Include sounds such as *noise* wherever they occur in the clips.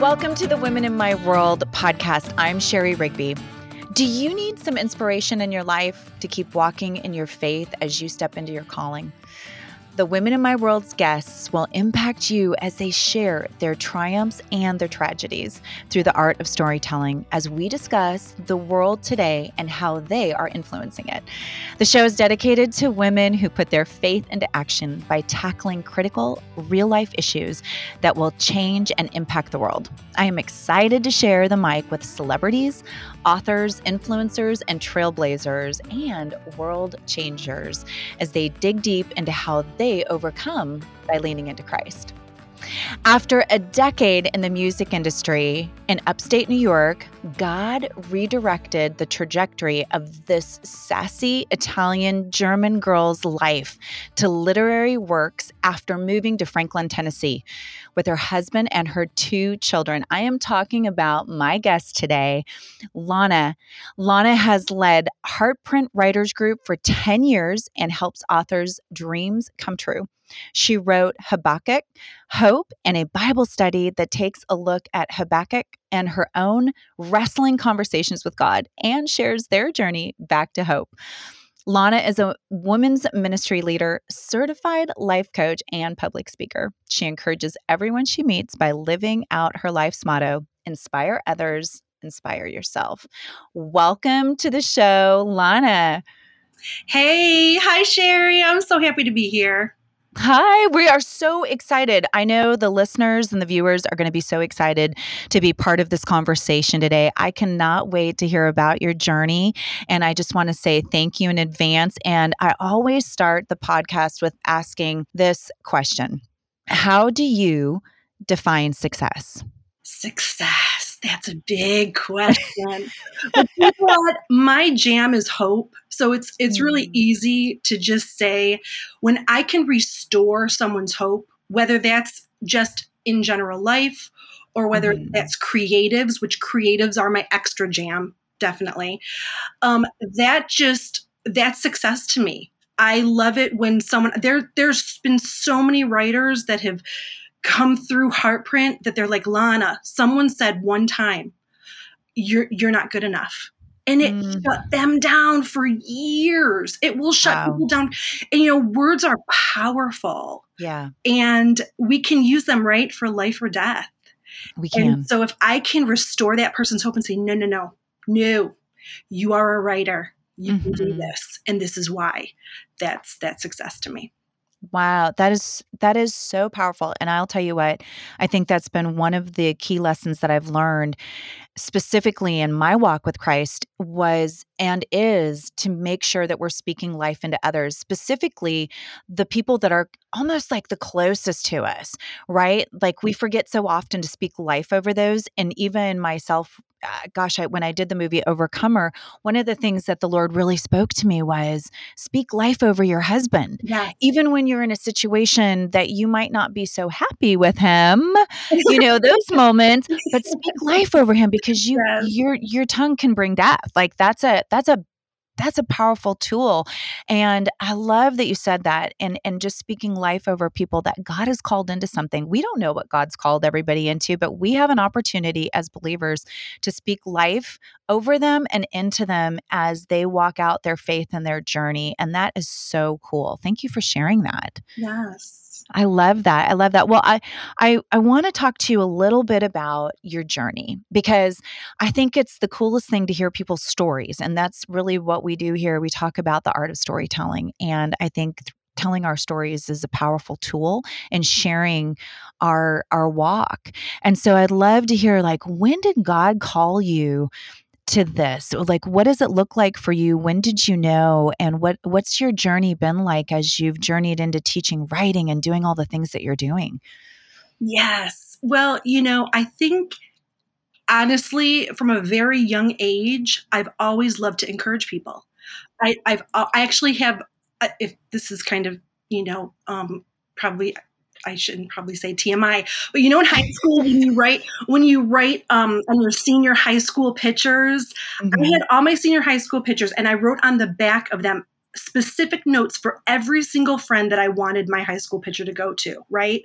Welcome to the Women in My World podcast. I'm Shari Rigby. Do you need some inspiration in your life to keep walking in your faith as you step into your calling? The Women in My World's guests will impact you as they share their triumphs and their tragedies through the art of storytelling as we discuss the world today and how they are influencing it. The show is dedicated to women who put their faith into action by tackling critical, real life issues that will change and impact the world. I am excited to share the mic with celebrities, authors, influencers, and trailblazers, and world changers as they dig deep into how they overcome by leaning into Christ. After a decade in the music industry in upstate New York, God redirected the trajectory of this sassy Italian German girl's life to literary works after moving to Franklin, Tennessee with her husband and her two children. I am talking about my guest today, Lona. Lona has led Heartprint Writers Group for 10 years and helps authors' dreams come true. She wrote Habakkuk, Hope, and a Bible study that takes a look at Habakkuk and her own wrestling conversations with God and shares their journey back to hope. Lona is a women's ministry leader, certified life coach, and public speaker. She encourages everyone she meets by living out her life's motto inspire others, inspire yourself. Welcome to the show, Lona. Hey, hi, Shari. I'm so happy to be here. Hi, we are so excited. I know the listeners and the viewers are going to be so excited to be part of this conversation today. I cannot wait to hear about your journey. And I just want to say thank you in advance. And I always start the podcast with asking this question How do you define success? Success. That's a big question. but you know what? My jam is hope. So it's it's really mm. easy to just say when I can restore someone's hope, whether that's just in general life or whether mm. that's creatives, which creatives are my extra jam, definitely. Um, that just that's success to me. I love it when someone there there's been so many writers that have come through Heartprint that they're like, Lona, someone said one time, you're you're not good enough. And it mm. shut them down for years. It will shut wow. people down. And you know, words are powerful. Yeah. And we can use them right for life or death. We can. And so if I can restore that person's hope and say, no, no, no, no, you are a writer. You mm-hmm. can do mm-hmm. this. And this is why. That's that's success to me. Wow, that is that is so powerful and I'll tell you what, I think that's been one of the key lessons that I've learned specifically in my walk with Christ was and is to make sure that we're speaking life into others, specifically the people that are almost like the closest to us, right? Like we forget so often to speak life over those and even myself uh, gosh, I, when I did the movie Overcomer, one of the things that the Lord really spoke to me was speak life over your husband. Yeah. Even when you're in a situation that you might not be so happy with him, you know, those *laughs* moments, but speak *laughs* life over him because you yes. your your tongue can bring death. Like that's a that's a that's a powerful tool and i love that you said that and and just speaking life over people that god has called into something we don't know what god's called everybody into but we have an opportunity as believers to speak life over them and into them as they walk out their faith and their journey and that is so cool thank you for sharing that yes I love that. I love that. Well, I I I want to talk to you a little bit about your journey because I think it's the coolest thing to hear people's stories and that's really what we do here. We talk about the art of storytelling and I think th- telling our stories is a powerful tool in sharing our our walk. And so I'd love to hear like when did God call you to this? Like, what does it look like for you? When did you know? And what what's your journey been like as you've journeyed into teaching writing and doing all the things that you're doing? Yes. Well, you know, I think honestly, from a very young age, I've always loved to encourage people. I, I've I actually have. Uh, if this is kind of you know um, probably I shouldn't probably say TMI, but you know, in high school when you write when you write um, on your senior high school pictures, mm-hmm. I had all my senior high school pictures, and I wrote on the back of them specific notes for every single friend that I wanted my high school picture to go to, right?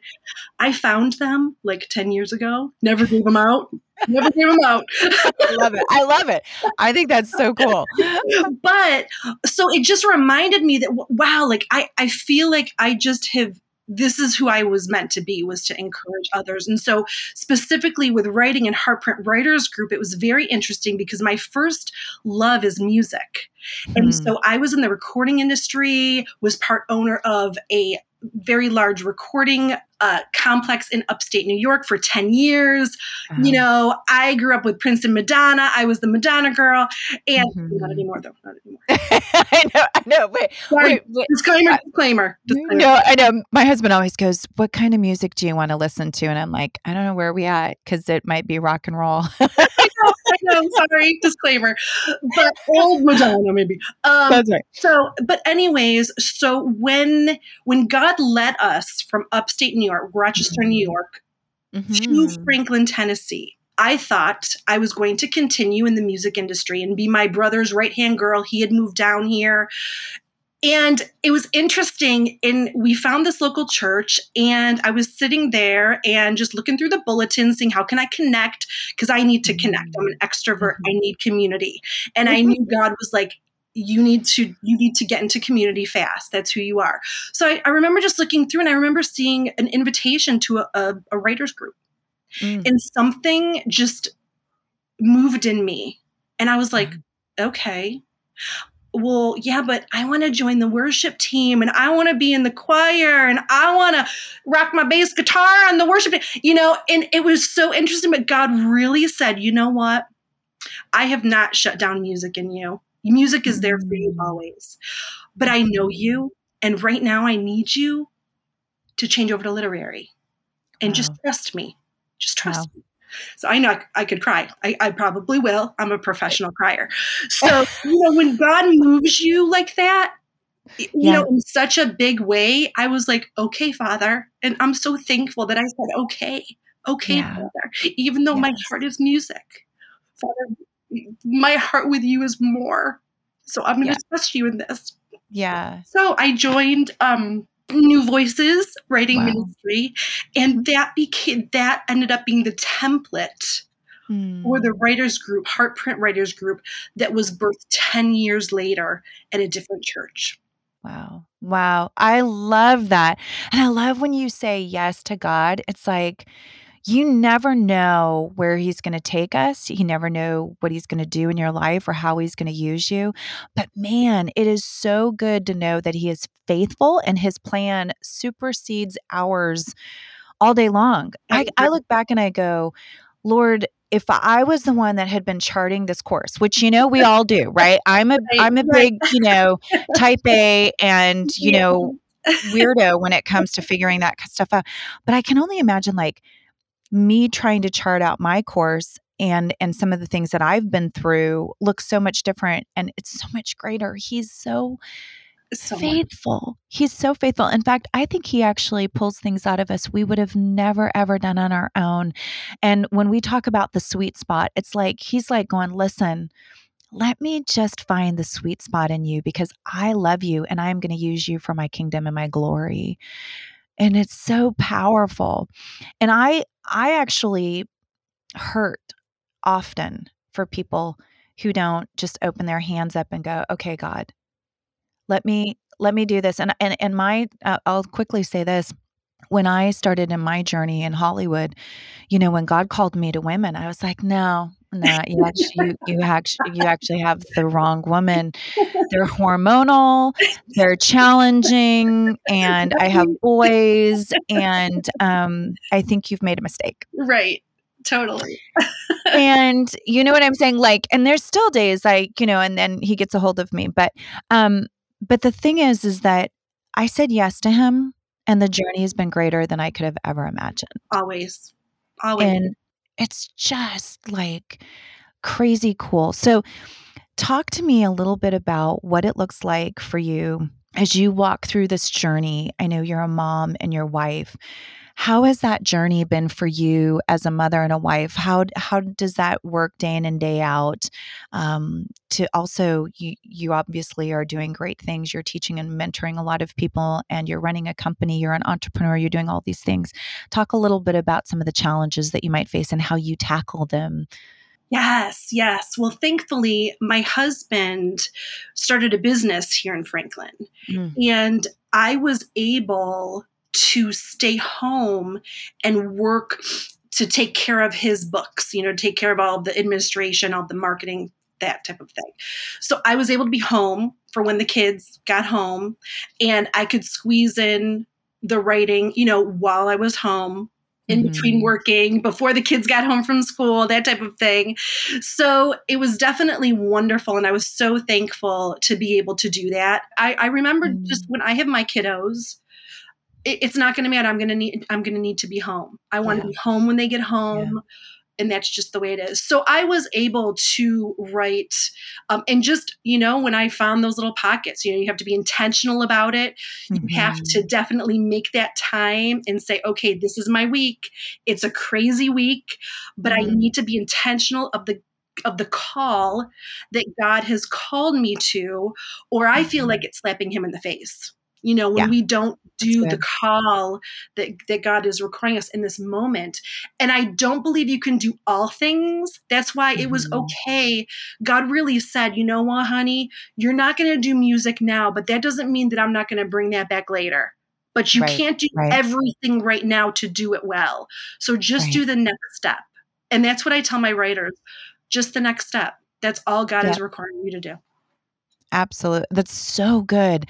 I found them like 10 years ago, never gave them out. Never gave them out. I love it. I love it. I think that's so cool. *laughs* but so it just reminded me that wow, like I I feel like I just have this is who I was meant to be was to encourage others. And so specifically with writing and Heartprint Writers Group, it was very interesting because my first love is music. And mm. so I was in the recording industry, was part owner of a very large recording uh, complex in upstate New York for 10 years. Uh-huh. You know, I grew up with Prince and Madonna. I was the Madonna girl. And mm-hmm. not anymore, though. Not anymore. *laughs* I know. I know. Wait. Sorry. wait, wait. Disclaimer, uh, disclaimer, disclaimer. No, I know. My husband always goes, What kind of music do you want to listen to? And I'm like, I don't know where we at because it might be rock and roll. *laughs* *laughs* Know. Sorry. Disclaimer. But old Madonna, maybe. Um, That's right. So, but, anyways, so when when God led us from upstate New New York, Rochester, New mm-hmm. York, mm-hmm. to Franklin, Tennessee. I thought I was going to continue in the music industry and be my brother's right hand girl. He had moved down here. And it was interesting. And we found this local church, and I was sitting there and just looking through the bulletin, seeing how can I connect? Because I need to connect. I'm an extrovert. I need community. And I knew God was like, you need to you need to get into community fast that's who you are so i, I remember just looking through and i remember seeing an invitation to a, a, a writers group mm. and something just moved in me and i was like mm. okay well, yeah, but I want to join the worship team and I want to be in the choir and I want to rock my bass guitar on the worship team, you know, and it was so interesting. But God really said, you know what? I have not shut down music in you. Music is there for you mm. always. But I know you, and right now I need you to change over to literary and wow. just trust me. Just trust wow. me. So I know I, I could cry. I, I, probably will. I'm a professional crier. So, you know, when God moves you like that, you yeah. know, in such a big way, I was like, okay, Father. And I'm so thankful that I said, okay, okay, yeah. Father, even though yes. my heart is music. Father, my heart with you is more. So I'm going to yeah. trust you in this. Yeah. So I joined um, New Voices Writing wow. Ministry, and that became that ended up being the template mm. for the writers group, Heartprint Writers Group, that was birthed ten years later at a different church. Wow. Wow. I love that. And I love when you say yes to God. It's like you never know where he's going to take us. You never know what he's going to do in your life or how he's going to use you. But man, it is so good to know that he is faithful and his plan supersedes ours all day long. I, I look back and I go, Lord, if I was the one that had been charting this course, which you know we all do, right? I'm a am a big, you know, type A and, *laughs* you yeah. know, weirdo when it comes to figuring that stuff out. But I can only imagine like me trying to chart out my course and and some of the things that I've been through look so much different and it's so much greater. He's so so faithful. He's so faithful. In fact, I think he actually pulls things out of us we would have never ever done on our own. And when we talk about the sweet spot, it's like he's like going, "Listen, let me just find the sweet spot in you because I love you and I'm going to use you for my kingdom and my glory." And it's so powerful. And I I actually hurt often for people who don't just open their hands up and go, "Okay, God, let me let me do this." And and and my uh, I'll quickly say this when I started in my journey in Hollywood, you know, when God called me to women, I was like, no, no, you actually, you, you actually, you actually have the wrong woman. They're *laughs* hormonal, they're challenging, and I have *laughs* boys, and um, I think you've made a mistake. Right. Totally. *laughs* and you know what I'm saying? Like, and there's still days like, you know, and then he gets a hold of me. But um, but the thing is, is that I said yes to him and the journey has been greater than I could have ever imagined. Always. Always. And it's just like crazy cool. So, talk to me a little bit about what it looks like for you as you walk through this journey. I know you're a mom and your wife. How has that journey been for you as a mother and a wife? How how does that work day in and day out? Um, to also, you you obviously are doing great things. You're teaching and mentoring a lot of people, and you're running a company. You're an entrepreneur. You're doing all these things. Talk a little bit about some of the challenges that you might face and how you tackle them. Yes, yes. Well, thankfully, my husband started a business here in Franklin, mm. and I was able to stay home and work to take care of his books, you know, take care of all the administration, all the marketing, that type of thing. So I was able to be home for when the kids got home and I could squeeze in the writing, you know, while I was home in mm-hmm. between working before the kids got home from school that type of thing so it was definitely wonderful and i was so thankful to be able to do that i, I remember mm-hmm. just when i have my kiddos it, it's not going to matter i'm going to need i'm going to need to be home i want to yeah. be home when they get home yeah and that's just the way it is. So I was able to write, um, and just you know, when I found those little pockets, you know, you have to be intentional about it. Mm-hmm. You have to mm-hmm. definitely make that time and say, okay, this is my week. It's a crazy week, but mm-hmm. I need to be intentional of the of the call that God has called me to, or I feel like mm-hmm. it's slapping him in the face you know when yeah. we don't do the call that, that god is requiring us in this moment and i don't believe you can do all things that's why mm-hmm. it was mm-hmm. okay god really said you know what honey you're not going to do music now but that doesn't mean that i'm not going to bring that back later but you right. can't do right. everything right now to do it well so just right. do the next step and that's what i tell my writers just the next step that's all god is requiring you to do Absolutely. That's so good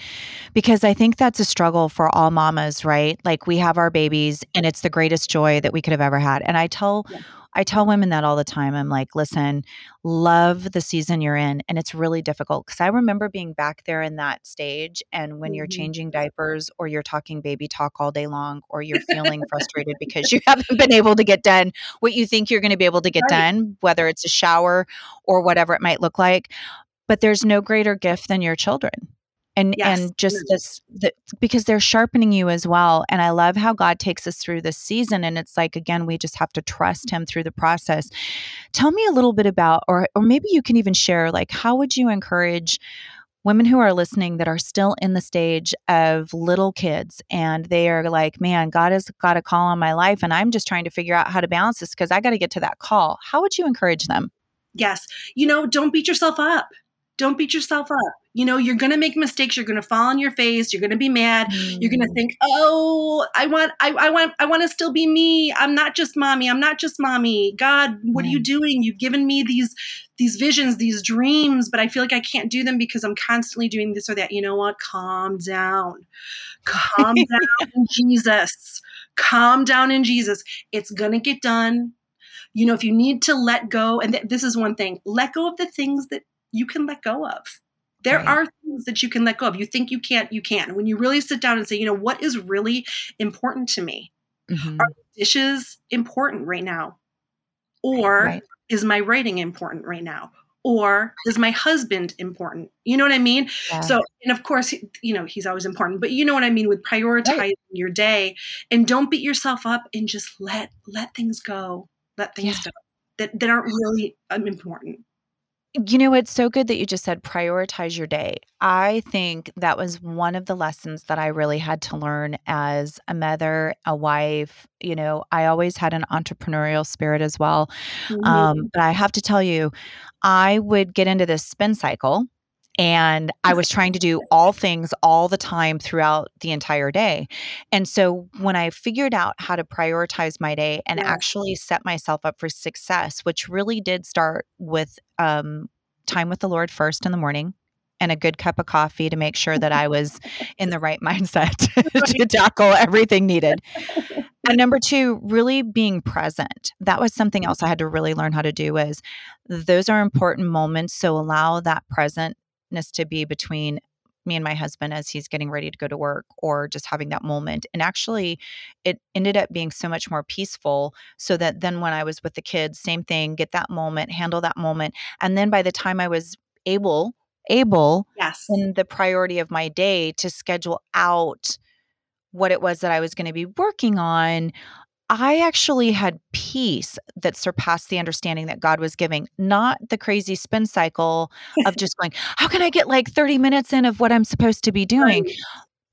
because I think that's a struggle for all mamas, right? Like we have our babies and it's the greatest joy that we could have ever had. And I tell yeah. I tell women that all the time. I'm like, "Listen, love the season you're in." And it's really difficult cuz I remember being back there in that stage and when mm-hmm. you're changing diapers or you're talking baby talk all day long or you're feeling frustrated because you *laughs* haven't been able to get done what you think you're going to be able to get right. done, whether it's a shower or whatever it might look like but there's no greater gift than your children. And yes. and just this the, because they're sharpening you as well and i love how god takes us through this season and it's like again we just have to trust him through the process. Tell me a little bit about or or maybe you can even share like how would you encourage women who are listening that are still in the stage of little kids and they are like man god has got a call on my life and i'm just trying to figure out how to balance this because i got to get to that call. How would you encourage them? Yes. You know don't beat yourself up don't beat yourself up. You know, you're going to make mistakes. You're going to fall on your face. You're going to be mad. Mm. You're going to think, "Oh, I want I, I want I want to still be me. I'm not just mommy. I'm not just mommy. God, what mm. are you doing? You've given me these these visions, these dreams, but I feel like I can't do them because I'm constantly doing this or that. You know what? Calm down. Calm *laughs* down in Jesus. Calm down in Jesus. It's going to get done you know if you need to let go and th- this is one thing let go of the things that you can let go of. There right. are things that you can let go of. You think you can't, you can. When you really sit down and say, you know, what is really important to me? Mm-hmm. Are dishes important right now? Or right. is my writing important right now? Or is my husband important? You know what I mean? Yeah. So, and of course, you know, he's always important, but you know what I mean with prioritizing right. your day and don't beat yourself up and just let, let things go. Let things yeah. go that, that aren't really um, important. You know, it's so good that you just said prioritize your day. I think that was one of the lessons that I really had to learn as a mother, a wife. You know, I always had an entrepreneurial spirit as well. Mm-hmm. Um, but I have to tell you, I would get into this spin cycle and I was trying to do all things all the time throughout the entire day. And so when I figured out how to prioritize my day and yeah. actually set myself up for success, which really did start with um, time with the Lord first in the morning and a good cup of coffee to make sure that I was in the right *laughs* mindset to tackle everything needed. *laughs* And number two, really being present. That was something else I had to really learn how to do is those are important moments. So allow that present to be between me and my husband as he's getting ready to go to work or just having that moment. And actually, it ended up being so much more peaceful. So that then when I was with the kids, same thing, get that moment, handle that moment. And then by the time I was able, able yes. in the priority of my day to schedule out what it was that I was going to be working on, I actually had peace that surpassed the understanding that God was giving, not the crazy spin cycle of *laughs* just going, how can I get like 30 minutes in of what I'm supposed to be doing?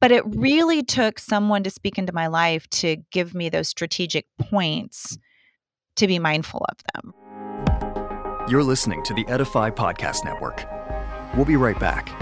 But it really took someone to speak into my life to give me those strategic points to be mindful of them. You're listening to the Edify Podcast Network. We'll be right back.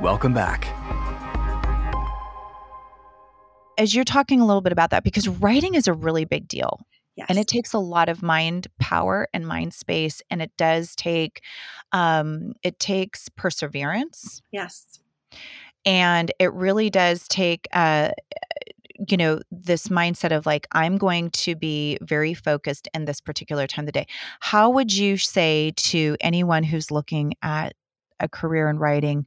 Welcome back. As you're talking a little bit about that, because writing is a really big deal. Yes. And it takes a lot of mind power and mind space, and it does take, um, it takes perseverance. Yes, and it really does take, uh, you know, this mindset of like I'm going to be very focused in this particular time of the day. How would you say to anyone who's looking at a career in writing?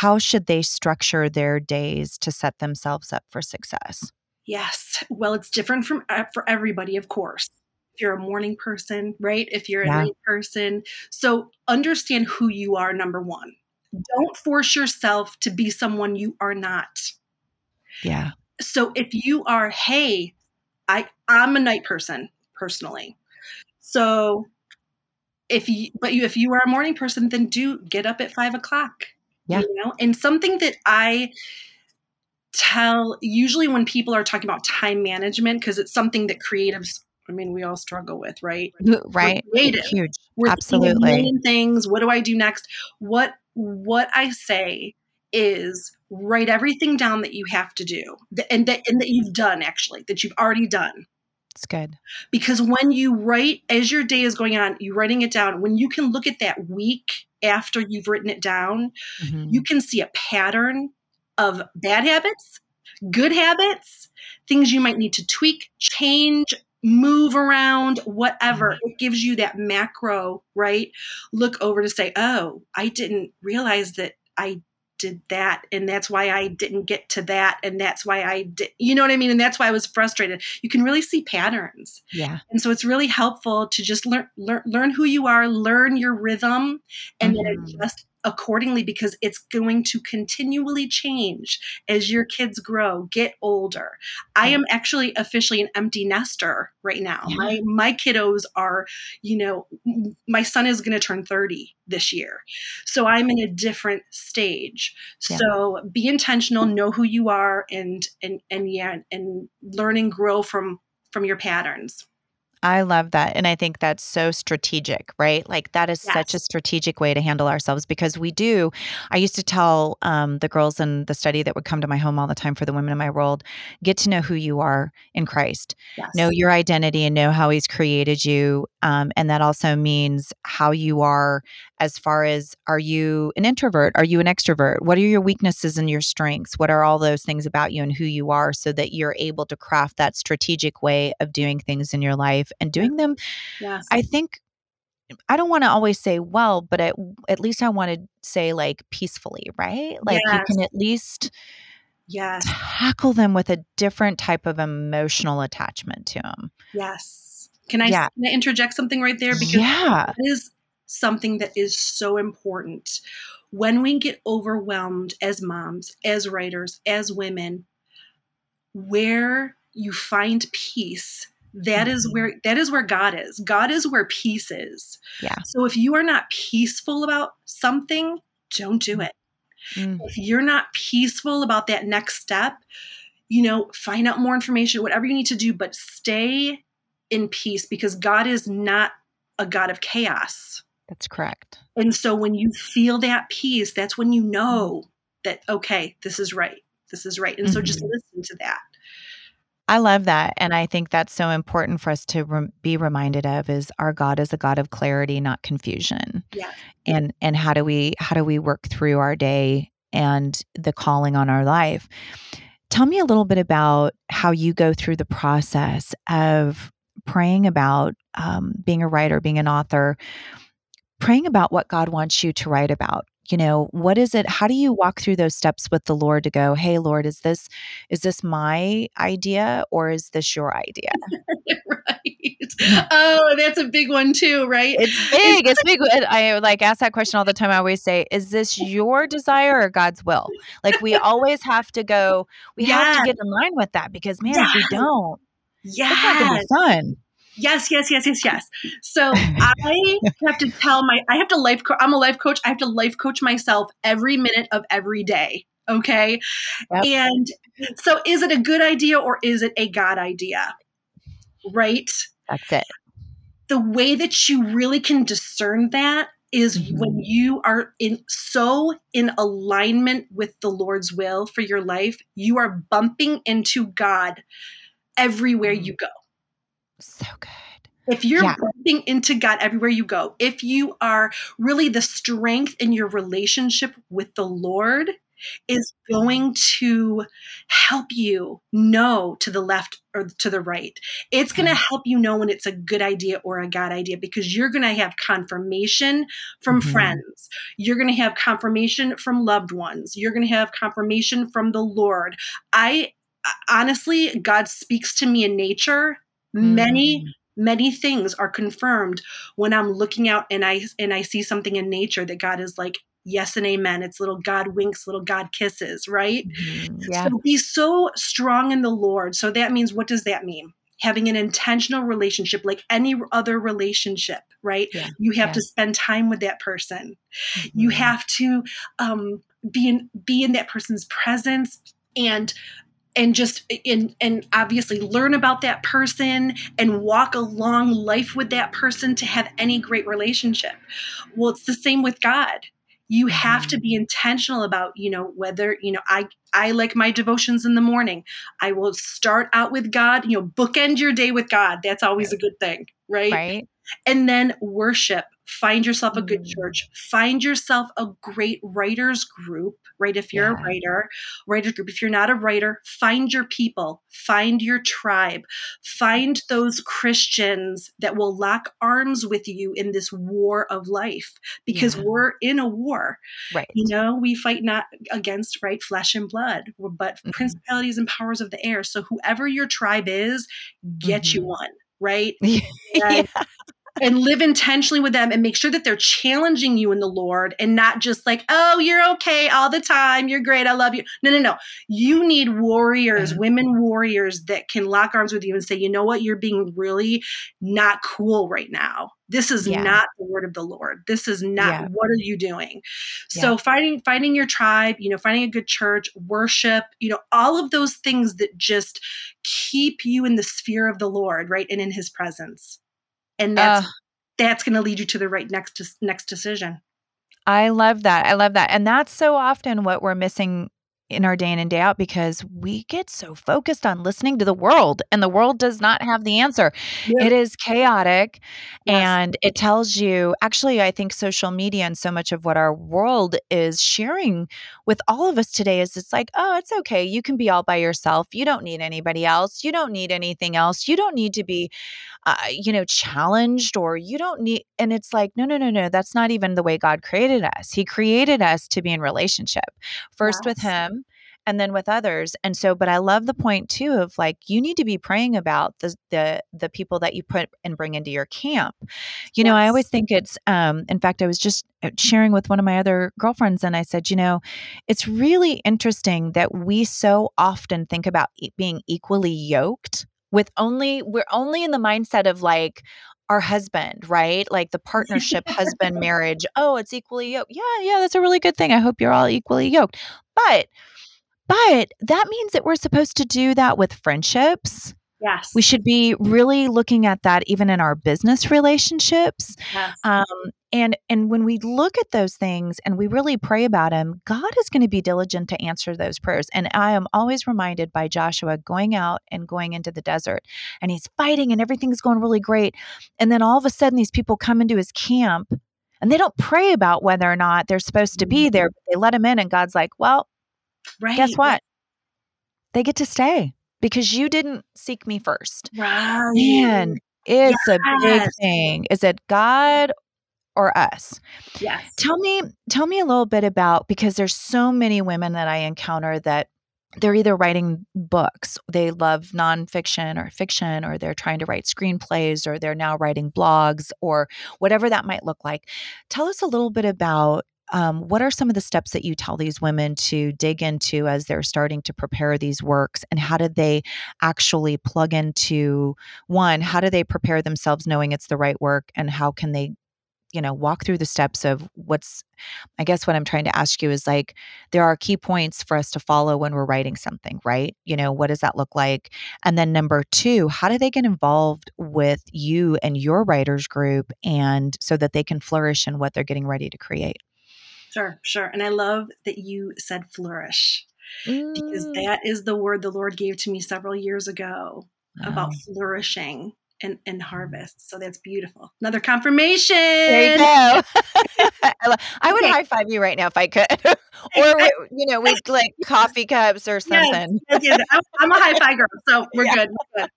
How should they structure their days to set themselves up for success? Yes. Well, it's different from uh, for everybody, of course. If you're a morning person, right? If you're a yeah. night person. So understand who you are, number one. Don't force yourself to be someone you are not. Yeah. So if you are, hey, I I'm a night person personally. So if you but you if you are a morning person, then do get up at five o'clock. Yeah. You know, and something that I tell usually when people are talking about time management because it's something that creatives I mean, we all struggle with, right? Right. We're creative. Huge. We're Absolutely. things. What do I do next? What what I say is write everything down that you have to do, and that and that you've done actually, that you've already done. It's good because when you write as your day is going on, you're writing it down. When you can look at that week after you've written it down, mm-hmm. you can see a pattern of bad habits, good habits, things you might need to tweak, change, move around, whatever. Mm-hmm. It gives you that macro, right? Look over to say, oh, I didn't realize that I did that and that's why I didn't get to that and that's why I did you know what I mean and that's why I was frustrated. You can really see patterns. Yeah. And so it's really helpful to just learn learn learn who you are, learn your rhythm and mm-hmm. then adjust accordingly because it's going to continually change as your kids grow, get older. I am actually officially an empty nester right now. Yeah. My my kiddos are, you know, my son is going to turn 30 this year. So I'm in a different stage. Yeah. So be intentional, know who you are and and and yeah, and learn and grow from from your patterns. I love that. And I think that's so strategic, right? Like that is yes. such a strategic way to handle ourselves because we do. I used to tell um, the girls in the study that would come to my home all the time for the women in my world get to know who you are in Christ, yes. know your identity, and know how He's created you. Um, and that also means how you are as far as are you an introvert? Are you an extrovert? What are your weaknesses and your strengths? What are all those things about you and who you are so that you're able to craft that strategic way of doing things in your life and doing them? Yes. I think I don't want to always say well, but at, at least I want to say like peacefully, right? Like yes. you can at least yes. tackle them with a different type of emotional attachment to them. Yes. Can I, yeah. can I interject something right there? Because yeah. it is something that is so important. When we get overwhelmed as moms, as writers, as women, where you find peace that is mm-hmm. where that is where god is god is where peace is yeah so if you are not peaceful about something don't do it mm. if you're not peaceful about that next step you know find out more information whatever you need to do but stay in peace because god is not a god of chaos that's correct. And so when you feel that peace, that's when you know that, okay, this is right. This is right. And mm-hmm. so just mm-hmm. listen to that. I love that. And I think that's so important for us to re- be reminded of is our God is a God of clarity, not confusion. Yeah. And, and how do we, how do we work through our day and the calling on our life. Tell me a little bit about how you go through the process of praying about um, being a writer, being an author, praying about what God wants you to write about you know what is it how do you walk through those steps with the lord to go hey lord is this is this my idea or is this your idea? *laughs* Right. Oh that's a big one too right? It's big it's big i like ask that question all the time i always say is this your desire or god's will? Like we always have to go we have to get in line with that because man if we don't yeah it's not gonna be fun Yes, yes, yes, yes, yes. So I have to tell my, I have to life, co- I'm a life coach. I have to life coach myself every minute of every day. Okay. Yep. And so is it a good idea or is it a God idea? Right. That's it. The way that you really can discern that is mm-hmm. when you are in so in alignment with the Lord's will for your life, you are bumping into God everywhere mm-hmm. you go. So good. If you're yeah. bumping into God everywhere you go, if you are really the strength in your relationship with the Lord is going to help you know to the left or to the right. It's going to help you know when it's a good idea or a God idea because you're going to have confirmation from mm-hmm. friends. You're going to have confirmation from loved ones. You're going to have confirmation from the Lord. I honestly, God speaks to me in nature mm. many things are confirmed when I'm looking out and I and I see something in nature that God is like yes and amen. It's little God winks, little God kisses, right? Mm, yeah. So be so strong in the Lord. So that means what does that mean? Having an intentional relationship like any other relationship, right? Yeah. You have yeah. to spend time with that person. Mm-hmm. You have to um, be in be in that person's presence and and just in and obviously learn about that person and walk along life with that person to have any great relationship. Well it's the same with god. You have to be mm-hmm. intentional about you know whether you know i i like my devotions in the morning. I will start out with god you know bookend your day with god. That's always a good thing right? Right. And then worship find yourself a good mm. church find yourself a great writers group right if you're yeah. a writer writer group if you're not a writer find your people find your tribe find those christians that will lock arms with you in this war of life because yeah. we're in a war right you know we fight not against right flesh and blood but mm-hmm. principalities and powers of the air so whoever your tribe is get mm-hmm. you one right? *laughs* yeah and live intentionally with them and make sure that they're challenging you in the Lord and not just like, oh, you're okay all the time. You're great. I love you. No, no, no. You need warriors, women warriors that can lock arms with you and say, you know what? You're being really not cool right now. This is yeah. not the word of the Lord. This is not yeah. what are you doing? Yeah. So finding finding your tribe, you know, finding a good church, worship, you know, all of those things that just keep you in the sphere of the Lord, right? And in his presence and that's uh, that's going to lead you to the right next next decision. I love that. I love that. And that's so often what we're missing in our day in and day out because we get so focused on listening to the world and the world does not have the answer. Yeah. It is chaotic yes. and it tells you actually I think social media and so much of what our world is sharing with all of us today is it's like, "Oh, it's okay. You can be all by yourself. You don't need anybody else. You don't need anything else. You don't need to be uh, you know, challenged or you don't need and it's like, "No, no, no, no. That's not even the way God created us. He created us to be in relationship. First yes. with him and then with others and so but i love the point too of like you need to be praying about the the the people that you put and bring into your camp you yes. know i always think it's um in fact i was just uh, sharing with one of my other girlfriends and i said you know it's really interesting that we so often think about being equally yoked with only we're only in the mindset of like our husband, right? Like the partnership husband *laughs* marriage. Oh, it's equally yoked. Yeah, yeah, that's a really good thing. I hope you're all equally yoked. But but that means that we're supposed to do that with friendships. Yes. We should be really looking at that even in our business relationships. Yes. Um, and and when we look at those things and we really pray about them, God is going to be diligent to answer those prayers. And I am always reminded by Joshua going out and going into the desert and he's fighting and everything's going really great. And then all of a sudden these people come into his camp And they don't pray about whether or not they're supposed to be there. But they let them in, and God's like, well, Right. guess what? They get to stay because you didn't seek me first. Right. Man, it's a big thing. Is it God or us? Yes. Tell me, tell me a little bit about because there's so many women that I encounter that they're either writing books, they love nonfiction or fiction, or they're trying to write screenplays, or they're now writing blogs, or whatever that might look like. Tell us a little bit about um, what are some of the steps that you tell these women to dig into as they're starting to prepare these works, and how do they actually plug into one? How do they prepare themselves knowing it's the right work, and how can they you know walk through the steps of what's i guess what i'm trying to ask you is like there are key points for us to follow when we're writing something right? You know what does that look like? And then number two how do they get involved with you and your writers group and so that they can flourish in what they're getting ready to create Sure, sure. And I love that you said flourish because Mm, that is the word the Lord gave to me several years ago about flourishing and, and harvest. So that's beautiful. Another confirmation. there you go *laughs* *laughs* I, would Okay. high five you right now if i could *laughs* or we, you know we'd like coffee cups or Yes, something yes, yes. I'm, I'm a high five girl, so we're Yeah. good. We're good.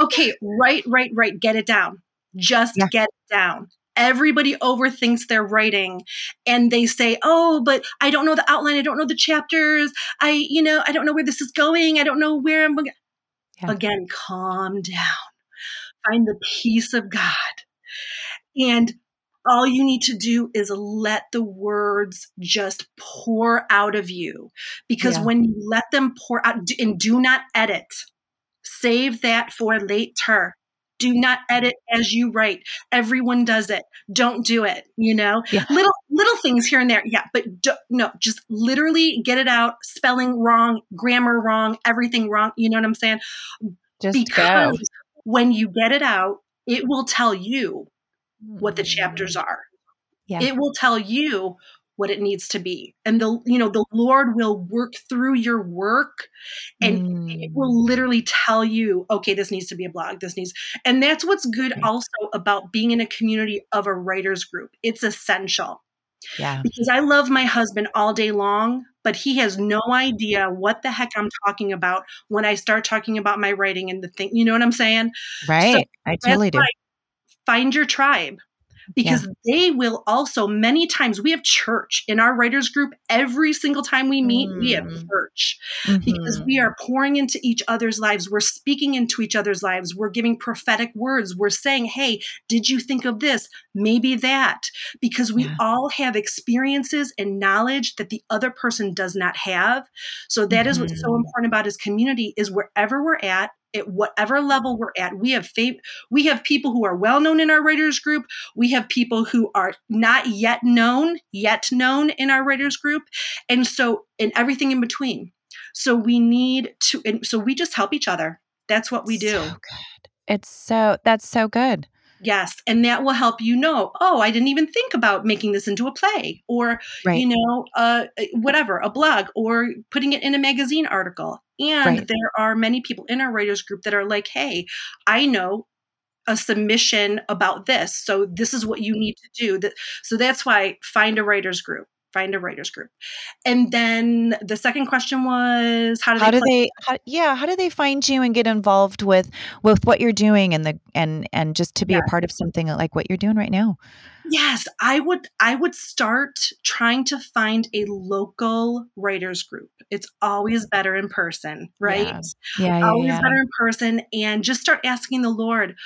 okay, right, right, right. Get it down. Just Yeah. get it down. Everybody overthinks their writing and they say, Oh, but I don't know the outline. I don't know the chapters. I, you know, I don't know where this is going. I don't know where I'm going. Yeah. Again, calm down. Find the peace of God. And all you need to do is let the words just pour out of you. Because Yeah. when you let them pour out, and do not edit, save that for later. Do not edit as you write. Everyone does it. Don't do it. You know, Yeah. little little things here and there. Yeah, but do, no, just literally get it out. Spelling wrong, grammar wrong, everything wrong. You know what I'm saying? just go because when you get it out, it will tell you what the hmm. chapters are. Yeah. It will tell you what it needs to be. And the you know, the Lord will work through your work and it Mm. will literally tell you, okay, this needs to be a blog. This needs and that's what's good Right. also about being in a community of a writers group. It's essential yeah because I love my husband all day long, but he has no idea what the heck I'm talking about when I start talking about my writing and the thing. You know what I'm saying? right i totally do find your tribe because they will also many times we have church in our writers group every single time we meet we have Mm. church because Mhm. we are pouring into each other's lives we're speaking into each other's lives we're giving prophetic words we're saying hey did you think of this maybe that because we Yeah. all have experiences and knowledge that the other person does not have so that is what's so Mhm. important about his community is wherever we're at at whatever level we're at. We have fav- we have people who are well known in our writers group. We have people who are not yet known yet known in our writers group. And so and everything in between. So we need to and so we just help each other. That's what we do. So. It's so that's so good. Yes and that will help you know oh i didn't even think about making this into a play or Right. you know uh whatever a blog or putting it in a magazine article and Right. there are many people in our writers group that are like hey i know a submission about this so this is what you need to do so that's why find a writers group find a writers group and then the second question was how do how they do they how, yeah how do they find you and get involved with with what you're doing and the and and just to be Yeah. a part of something like what you're doing right now Yes, I would I would start trying to find a local writers group. It's always better in person, right? Yeah. yeah yeah, Always yeah. better in person and just start asking the Lord,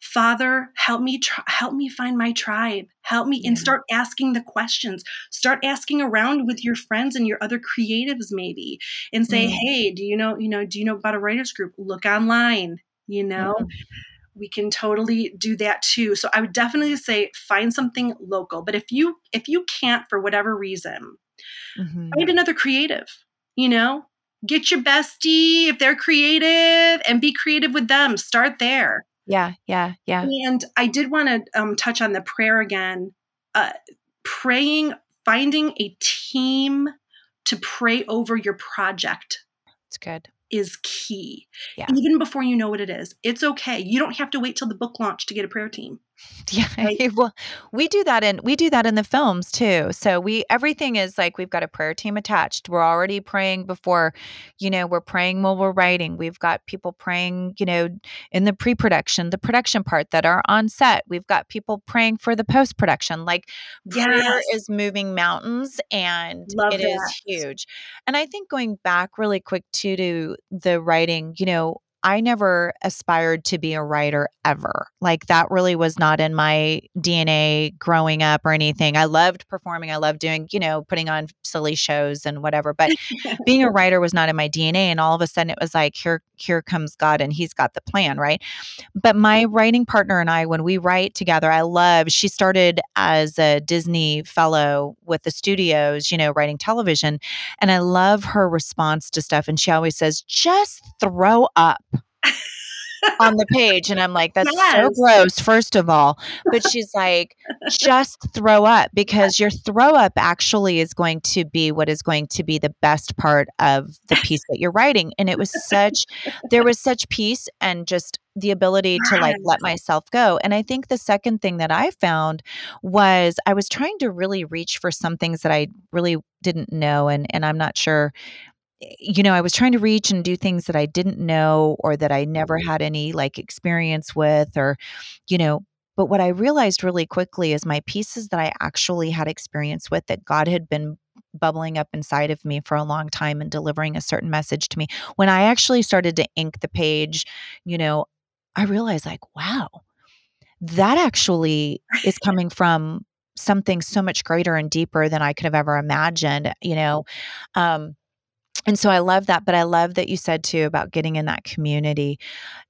Father, help me tr- help me find my tribe. Help me and start asking the questions. Start asking around with your friends and your other creatives maybe and say, Mm. "Hey, do you know, you know, do you know about a writers group? Look online." You know, Mhm. we can totally do that too so i would definitely say find something local but if you if you can't for whatever reason Mhm. find another creative you know get your bestie if they're creative and be creative with them start there yeah yeah yeah. And i did want to um, touch on the prayer again. Uh, praying finding a team to pray over your project it's good. is key. Yeah. even before you know what it is it's okay. You don't have to wait till the book launch to get a prayer team *laughs* Yeah. Right? *laughs* Well, we do that in we do that in the films too. So we everything is like we've got a prayer team attached. We're already praying before, you know, we're praying while we're writing. We've got people praying, you know, in the pre-production, the production part that are on set. We've got people praying for the post-production. Like yes. prayer is moving mountains and Love it that. is huge. And I think going back really quick too to the writing, you know, I never aspired to be a writer ever. Like that really was not in my DNA growing up or anything. I loved performing. I loved doing, you know, putting on silly shows and whatever. But *laughs* being a writer was not in my DNA. And all of a sudden it was like, here, here comes God and he's got the plan, right? But my writing partner and I, when we write together, I love, she started as a Disney fellow with the studios, you know, writing television. And I love her response to stuff. And she always says, just throw up on the page. And I'm like, that's yes. so gross, first of all. But *laughs* she's like, just throw up because your throw up actually is going to be what is going to be the best part of the piece that you're writing. And it was such, there was such peace and just the ability to like let myself go. And I think the second thing that I found was I was trying to really reach for some things that I really didn't know and and I'm not sure you know, I was trying to reach and do things that I didn't know or that I never mm-hmm. had any like experience with or, you know, but what I realized really quickly is my pieces that I actually had experience with that God had been bubbling up inside of me for a long time and delivering a certain message to me. When I actually started to ink the page, you know, I realized like, wow, that actually is *laughs* coming from something so much greater and deeper than I could have ever imagined, you know. Um, and so I love that. But I love that you said too about getting in that community.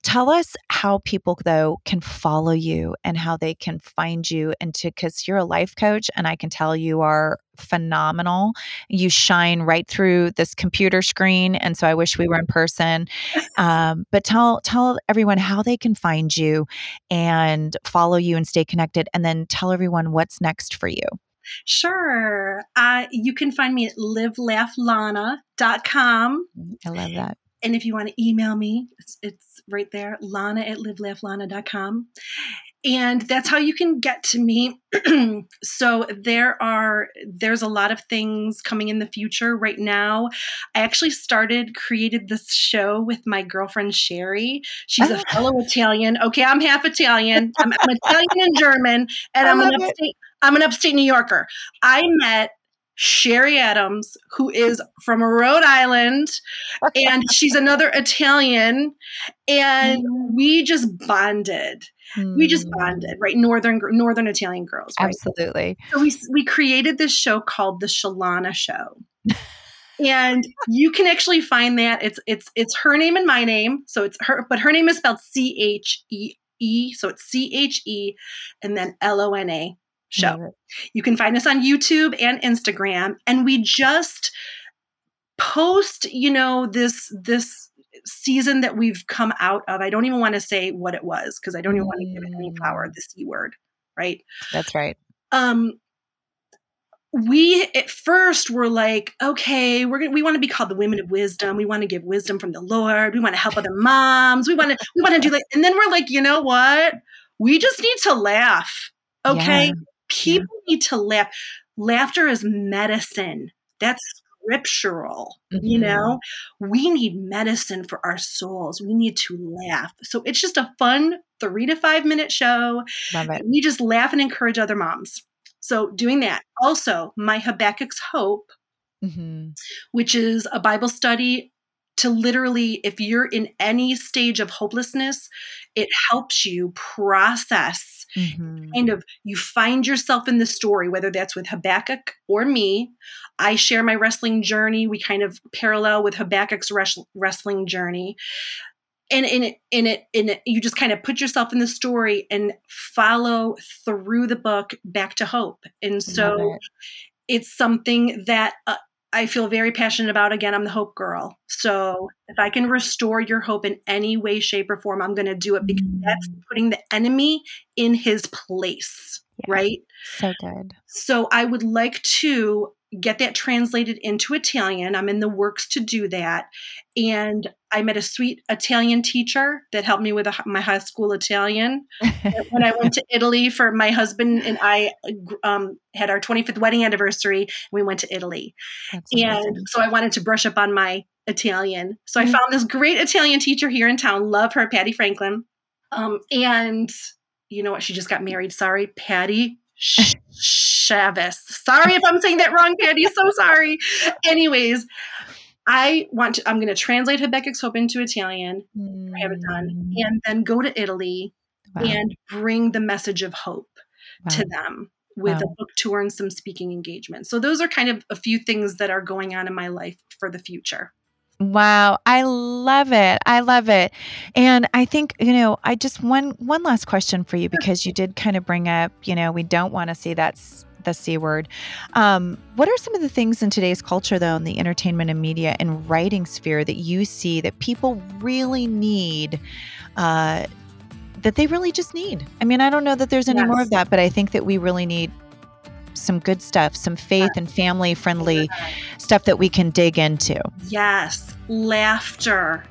Tell us how people, though, can follow you and how they can find you. And to, because you're a life coach, and I can tell you are phenomenal. You shine right through this computer screen. And so I wish we were in person. Um, but tell, tell everyone how they can find you and follow you and stay connected. And then tell everyone what's next for you. Sure. Uh, you can find me at livelaughLona.com. I love that. And if you want to email me, it's, it's right there, lona at livelaughLona.com and that's how you can get to me *clears throat* so there are there's a lot of things coming in the future right now i actually started created this show with my girlfriend sherry she's a ah. fellow italian okay i'm half italian i'm, I'm italian and german *laughs* and i'm an upstate I'm an upstate New Yorker. I met Sherry Adams, who is from Rhode Island, and *laughs* she's another Italian, and mm. we just bonded. Mm. We just hmm. bonded, right? Northern Northern Italian girls, right? Absolutely. So we we created this show called the Chelona Show. *laughs* and you can actually find that it's it's it's her name and my name so it's her but her name is spelled c-h-e-e so it's c-h-e and then l-o-n-a show. You can find us on YouTube and Instagram and we just post, you know, this this season that we've come out of. I don't even want to say what it was because I don't even want to give it any power mm. the C word, right? That's right. Um we at first were like, okay, we're gonna, we want to be called the women of wisdom. We want to give wisdom from the Lord. We want to help other *laughs* moms. We want to we want to do *laughs* that. and then we're like, you know what? We just need to laugh. Okay, yeah. People yeah. need to laugh. Laughter is medicine. That's scriptural. Mm-hmm. You know, we need medicine for our souls. We need to laugh. So it's just a fun three to five minute show. Love it. We just laugh and encourage other moms. So doing that. Also, my Habakkuk's Hope, mm-hmm. which is a Bible study to literally, if you're in any stage of hopelessness, it helps you process Mm-hmm. Kind of, you find yourself in the story, whether that's with Habakkuk or me. I share my wrestling journey. We kind of parallel with Habakkuk's res- wrestling journey. And in it, in it, in it, you just kind of put yourself in the story and follow through the book back to hope. And so it. it's something that uh, I feel very passionate about. Again, I'm the hope girl. So if I can restore your hope in any way, shape, or form, I'm going to do it because mm. that's putting the enemy in his place. Yeah. Right. So good. So I would like to get that translated into Italian. I'm in the works to do that. And I met a sweet Italian teacher that helped me with a, my high school Italian. when I went to *laughs* Italy for my husband and I um, had our 25th wedding anniversary, we went to Italy. and so I wanted to brush up on my Italian. So mm-hmm. I found this great Italian teacher here in town. Love her, Patty Franklin. Um, and you know what? She just got married. Sorry, Patty *laughs* Chavez. Sorry if I'm saying that wrong, Patty. So *laughs* sorry. Anyways, I want to, I'm going to translate Habakkuk's Hope into Italian. Mm. I have it done. Mm. And then go to Italy wow. and bring the message of hope wow. to them with wow. a book tour and some speaking engagements. So those are kind of a few things that are going on in my life for the future. Wow, I love it. I love it. And I think, you know, I just one one last question for you because you did kind of bring up, you know, we don't want to see that the C word. Um, what are some of the things in today's culture, though, in the entertainment and media and writing sphere that you see that people really need? Uh, that they really just need. I mean, I don't know that there's any yes. more of that, but I think that we really need some good stuff, some faith and family friendly stuff that we can dig into. Yes, laughter.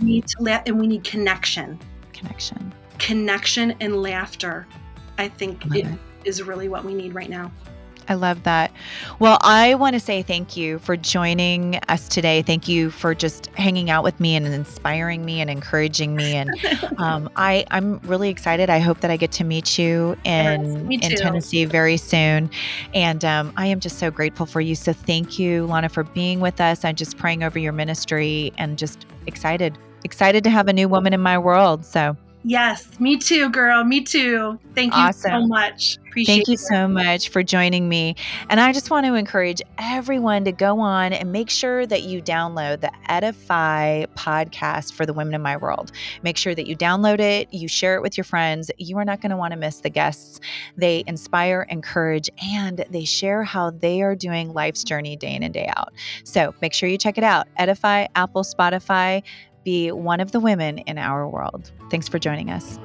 We need to laugh and we need connection. Connection. Connection and laughter. I think it, it is really what we need right now. I love that. Well, I want to say thank you for joining us today. Thank you for just hanging out with me and inspiring me and encouraging me. And *laughs* um, I, I'm really excited. I hope that I get to meet you in yes, in Tennessee very soon. And um, I am just so grateful for you. So thank you, Lona, for being with us. I'm just praying over your ministry and just excited, excited to have a new woman in my world. So. Yes, me too, girl. Me too. Thank you awesome. so much. Appreciate Thank you so much for joining me. And I just want to encourage everyone to go on and make sure that you download the Edify podcast for the women in my world. Make sure that you download it, you share it with your friends. You are not going to want to miss the guests. They inspire, encourage, and they share how they are doing life's journey day in and day out. So make sure you check it out. Edify, Apple, Spotify be one of the women in our world. Thanks for joining us.